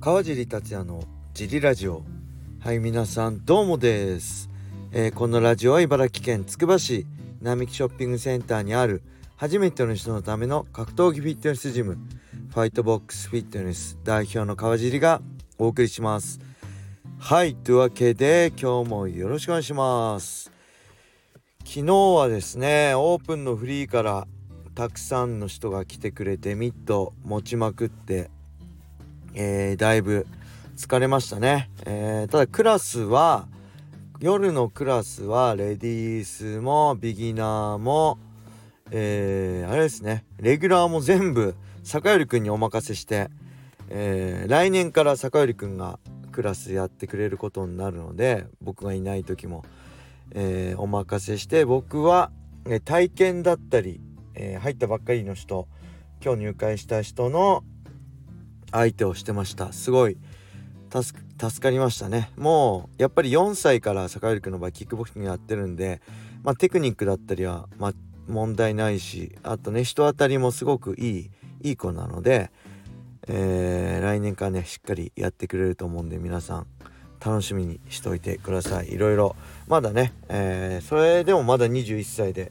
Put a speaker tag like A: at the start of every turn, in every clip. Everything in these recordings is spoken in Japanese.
A: 川尻達也のジリラジオ。はい皆さんどうもです、えー、このラジオは茨城県つくば市並木ショッピングセンターにある初めての人のための格闘技フィットネスジムファイトボックスフィットネス代表の川尻がお送りします。はいというわけで今日もよろしくお願いします。昨日はですねオープンのフリーからたくさんの人が来てくれてミット持ちまくってえー、だいぶ疲れましたね、えー、ただクラスは夜のクラスはレディースもビギナーもえー、あれですね。レギュラーも全部坂寄くんにお任せして、えー、来年から坂寄くんがクラスやってくれることになるので僕がいない時も、えー、お任せして僕は、え体験だったり、え入ったばっかりの人今日入会した人の相手をしてました。すごい。助かりましたね。もうやっぱり4歳から坂入君の場合キックボクシングやってるんで、まあ、テクニックだったりは、まあ、問題ないしあとね人当たりもすごくいいいい子なので、えー、来年からねしっかりやってくれると思うんで皆さん楽しみにしといてください。いろいろまだね、えー、それでもまだ21歳で、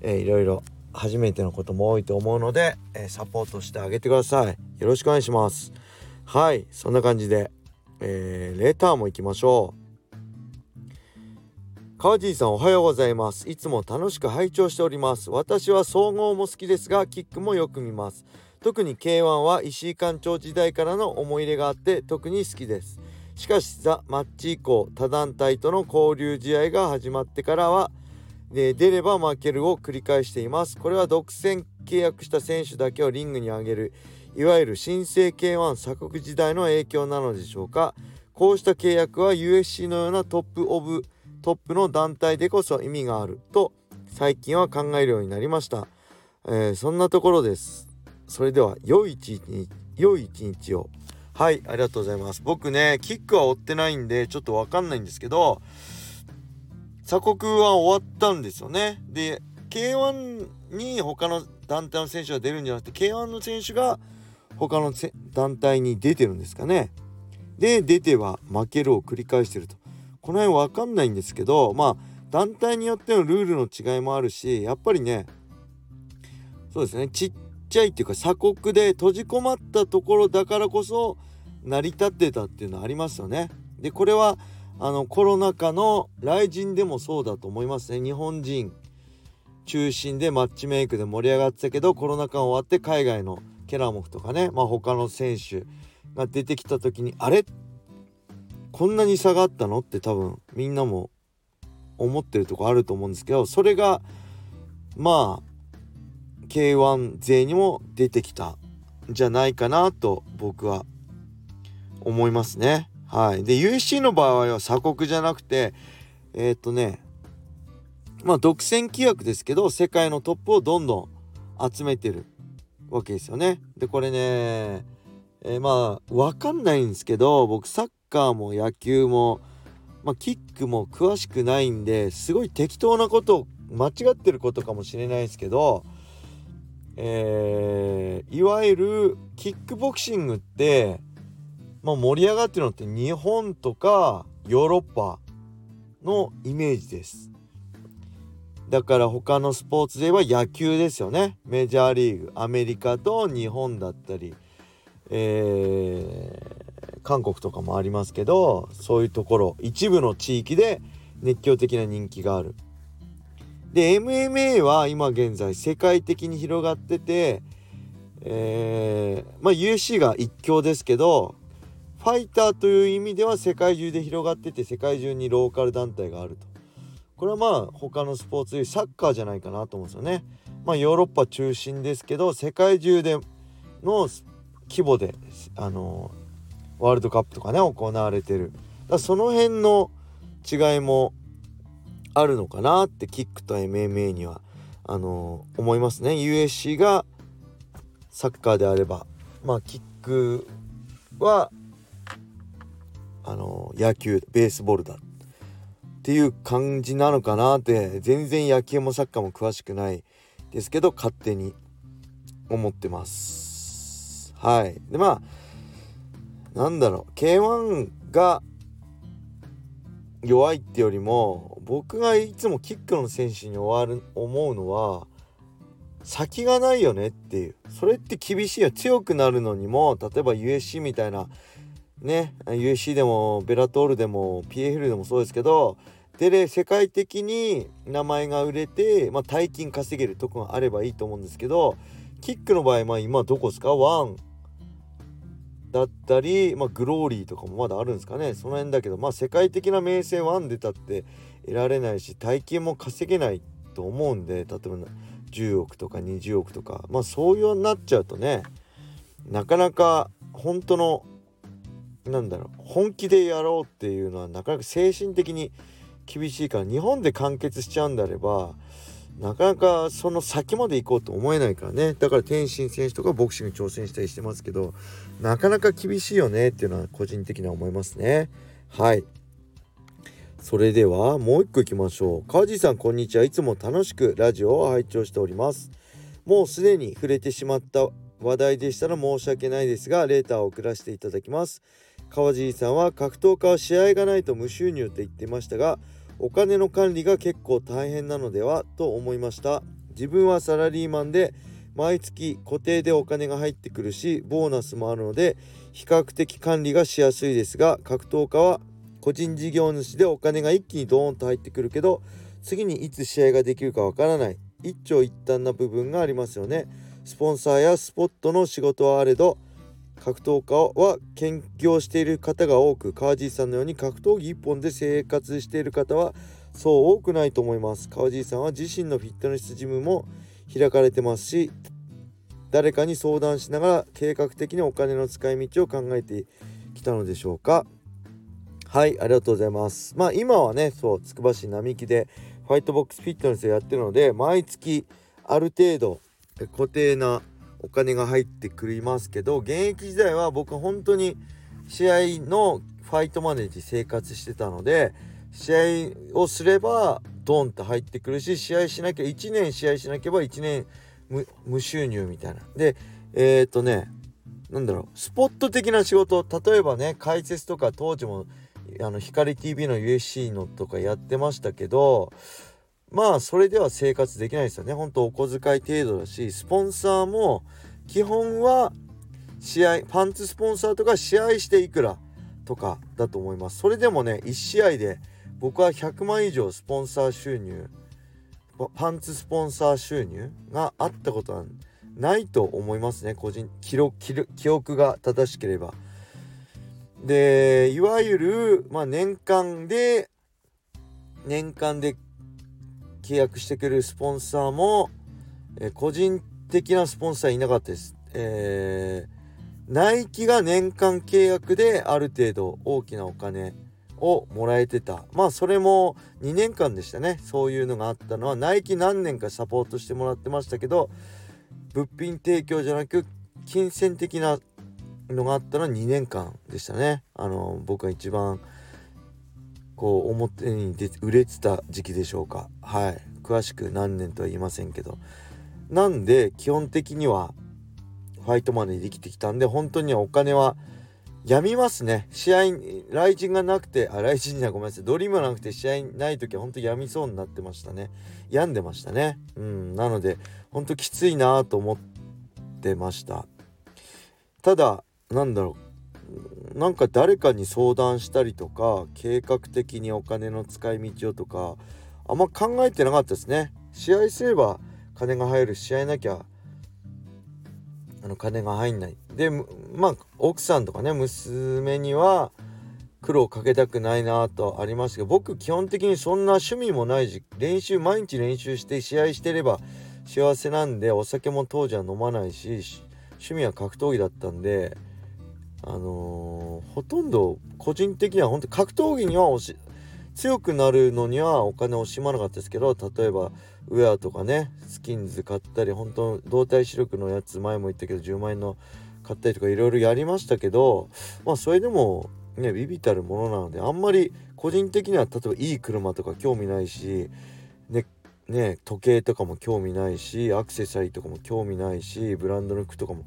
A: えー、いろいろ初めてのことも多いと思うので、えー、サポートしてあげてください。よろしくお願いします。はいそんな感じで、えー、レターも行きましょう。川尻さんおはようございます。いつも楽しく拝聴しております。私は総合も好きですがキックもよく見ます。特に K1 は石井館長時代からの思い入れがあって特に好きです。しかしザ・マッチ以降他団体との交流試合が始まってからはで出れば負けるを繰り返しています。これは独占契約した選手だけをリングに上げるいわゆる新生 K1 鎖国時代の影響なのでしょうか。こうした契約は USC のようなトップオブトップの団体でこそ意味があると最近は考えるようになりました、えー、そんなところです。それでは良い一日良い一日を。はいありがとうございます。僕ねキックは追ってないんでちょっとわかんないんですけど鎖国は終わったんですよね。で K1 に他の団体の選手が出るんじゃなくて K1 の選手が他の団体に出てるんですかね。で出ては負けるを繰り返してると。この辺分かんないんですけどまあ団体によってのルールの違いもあるしやっぱりねそうですねちっちゃいっていうか鎖国で閉じこまったところだからこそ成り立ってたっていうのはありますよね。でこれはあのコロナ禍の来人でもそうだと思いますね。日本人中心でマッチメイクで盛り上がってたけどコロナ禍終わって海外のケラモフとかね、まあ、他の選手が出てきた時にあれ？こんなに差があったの？って多分みんなも思ってるとこあると思うんですけどそれがまあ K1 勢にも出てきたんじゃないかなと僕は思いますね。はい。で、USC の場合は鎖国じゃなくて、えー、っとね、まあ、独占規約ですけど、世界のトップをどんどん集めてるわけですよね。で、これね、えー、まあ、わかんないんですけど、僕、サッカーも野球も、まあ、キックも詳しくないんですごい適当なこと間違ってることかもしれないですけど、えー、いわゆるキックボクシングってまあ、盛り上がってるのって日本とかヨーロッパのイメージです。だから他のスポーツでは野球ですよね。メジャーリーグアメリカと日本だったり、えー、韓国とかもありますけどそういうところ一部の地域で熱狂的な人気がある。で MMA は今現在世界的に広がっててえー、まあ USC が一強ですけどファイターという意味では世界中で広がってて世界中にローカル団体があると。これはまあ他のスポーツでサッカーじゃないかなと思うんですよね。まあヨーロッパ中心ですけど世界中での規模であのワールドカップとかね行われてる。だその辺の違いもあるのかなってキックと MMA にはあの思いますね。USC がサッカーであれば。まあキックはあの野球ベースボールだっていう感じなのかなって全然野球もサッカーも詳しくないですけど勝手に思ってます。はい。でまあなんだろう。K1 が弱いってよりも僕がいつもキックの選手に終わる思うのは先がないよねっていう。それって厳しいよ強くなるのにも例えば USC みたいなね USC でもベラトールでも PFL でもそうですけどで世界的に名前が売れて、まあ、大金稼げるとこがあればいいと思うんですけどキックの場合、まあ、今どこですか？ワン。だったり、まあ、グローリーとかもまだあるんですかね？その辺だけど、まあ、世界的な名声ワン出たって得られないし大金も稼げないと思うんで例えば10億とか20億とかまあそういうようになっちゃうとねなかなか本当のなんだろう本気でやろうっていうのはなかなか精神的に厳しいから日本で完結しちゃうんであればなかなかその先まで行こうと思えないからね。だから天心選手とかボクシング挑戦したりしてますけどなかなか厳しいよねっていうのは個人的には思いますね。はい。それではもう一個いきましょう。川地さんこんにちは。いつも楽しくラジオを拝聴しております。もうすでに触れてしまった話題でしたら申し訳ないですがレーターを送らせていただきます。川地さんは格闘家は試合がないと無収入って言ってましたがお金の管理が結構大変なのではと思いました。自分はサラリーマンで毎月固定でお金が入ってくるしボーナスもあるので比較的管理がしやすいですが格闘家は個人事業主でお金が一気にドーンと入ってくるけど次にいつ試合ができるかわからない。一長一短な部分がありますよね。スポンサーやスポットの仕事はあれど格闘家は兼業している方が多く川地さんのように格闘技一本で生活している方はそう多くないと思います。川地さんは自身のフィットネスジムも開かれてますし誰かに相談しながら計画的にお金の使い道を考えてきたのでしょうか。はいありがとうございます。まあ今はねそうつくば市並木でファイトボックスフィットネスをやってるので毎月ある程度固定なお金が入ってくりますけど現役時代は僕本当に試合のファイトマネージ生活してたので試合をすればドンと入ってくるし試合しなきゃ1年試合しなければ1年無収入みたいな。でえっ、とねなんだろうスポット的な仕事例えばね解説とか当時もあの光 TV の USC のとかやってましたけどまあそれでは生活できないですよね。ほんとお小遣い程度だしスポンサーも基本は試合パンツスポンサーとか試合していくらとかだと思います。それでもね1試合で僕は100万以上スポンサー収入パンツスポンサー収入があったことはないと思いますね個人記録記憶が正しければ。でいわゆる、まあ、年間で年間で契約してくれるスポンサーも、え、個人的なスポンサーいなかったです。えー、ナイキが年間契約である程度大きなお金をもらえてた。まあそれも2年間でしたね。そういうのがあったのはナイキ何年かサポートしてもらってましたけど物品提供じゃなく金銭的なのがあったのは2年間でしたねあの僕が一番こう表に出売れてた時期でしょうか。はい。詳しく何年とは言いませんけど。なんで基本的にはファイトマネーできてきたんで本当にお金はやみますね。試合来人がなくてあ来人じゃごめんなさい。ドリームなくて試合ない時は本当やみそうになってましたね。病んでましたね。うん。なので本当きついなと思ってました。ただなんだろう。なんか誰かに相談したりとか計画的にお金の使い道をとかあんま考えてなかったですね。試合すれば金が入る試合なきゃあの金が入んない。でまあ奥さんとかね娘には苦労かけたくないなとありますけど僕基本的にそんな趣味もないし練習毎日練習して試合してれば幸せなんでお酒も当時は飲まないし趣味は格闘技だったんであのー、ほとんど個人的には本当格闘技には強くなるのにはお金を惜しまなかったですけど例えばウェアとかねスキンズ買ったり本当動体視力のやつ前も言ったけど10万円の買ったりとかいろいろやりましたけどまあそれでもねビビたるものなのであんまり個人的には例えばいい車とか興味ないしねね時計とかも興味ないしアクセサリーとかも興味ないしブランドの服とかも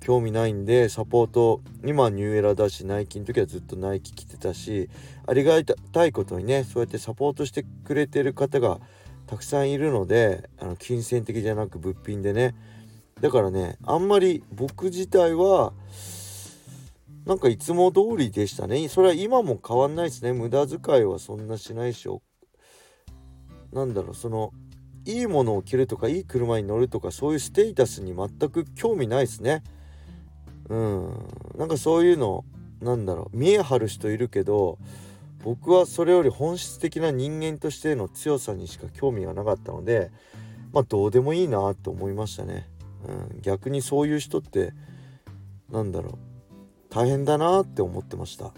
A: 興味ないんでサポート今ニューエラだしナイキの時はずっとナイキ着てたしありがたいことにねそうやってサポートしてくれてる方がたくさんいるのであの金銭的じゃなく物品でね。だからねあんまり僕自体はなんかいつも通りでしたね。それは今も変わんないですね。無駄遣いはそんなしないしなんだろうそのいいものを着るとかいい車に乗るとかそういうステータスに全く興味ないですね。うん。なんかそういうのなんだろう。見え張る人いるけど僕はそれより本質的な人間としての強さにしか興味がなかったのでまあどうでもいいなと思いましたね、うん、逆にそういう人ってなんだろう。大変だなって思ってました。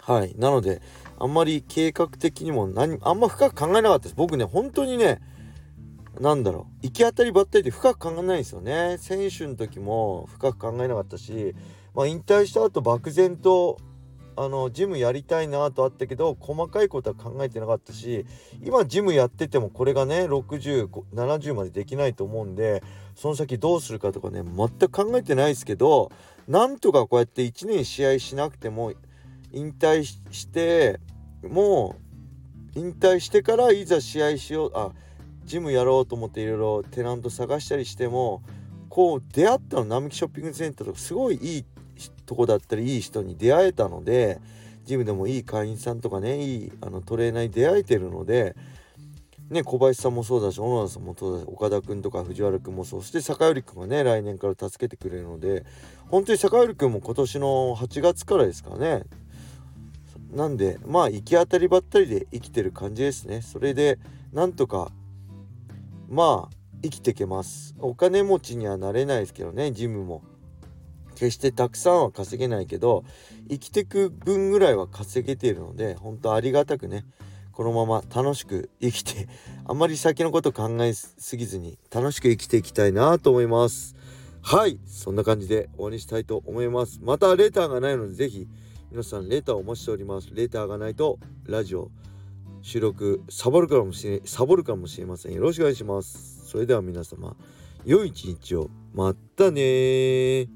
A: はい。なのであんまり計画的にも何あんま深く考えなかったです。僕ね本当にねなんだろう。行き当たりばったりで深く考えないんですよね。選手の時も深く考えなかったし、まあ、引退した後漠然とあのジムやりたいなとあったけど細かいことは考えてなかったし今ジムやっててもこれがね6070までできないと思うんでその先どうするかとかね全く考えてないですけどなんとかこうやって1年試合しなくても引退してもう引退してからいざ試合しようあジムやろうと思っていろいろテナント探したりしてもこう出会ったの並木ショッピングセンターとかすごいいいとこだったりいい人に出会えたのでジムでもいい会員さんとかねいいあのトレーナーに出会えてるので、ね、小林さんもそうだし小野田さんもそうだし岡田君とか藤原君もそうそして坂寄君がね来年から助けてくれるので本当に坂寄君も今年の8月からですかね。なんでまあ行き当たりばったりで生きてる感じですね。それでなんとかまあ生きてけます。お金持ちにはなれないですけどねジムも。決してたくさんは稼げないけど生きてく分ぐらいは稼げているので本当ありがたくねこのまま楽しく生きてあんまり先のこと考えすぎずに楽しく生きていきたいなと思います。はいそんな感じで終わりにしたいと思います。またレターがないので是非皆さんレターをお待ちしております。レターがないとラジオ収録サボるかもしれサボるかもしれませんよ。ろしくお願いします。それでは皆様良い一日を。またね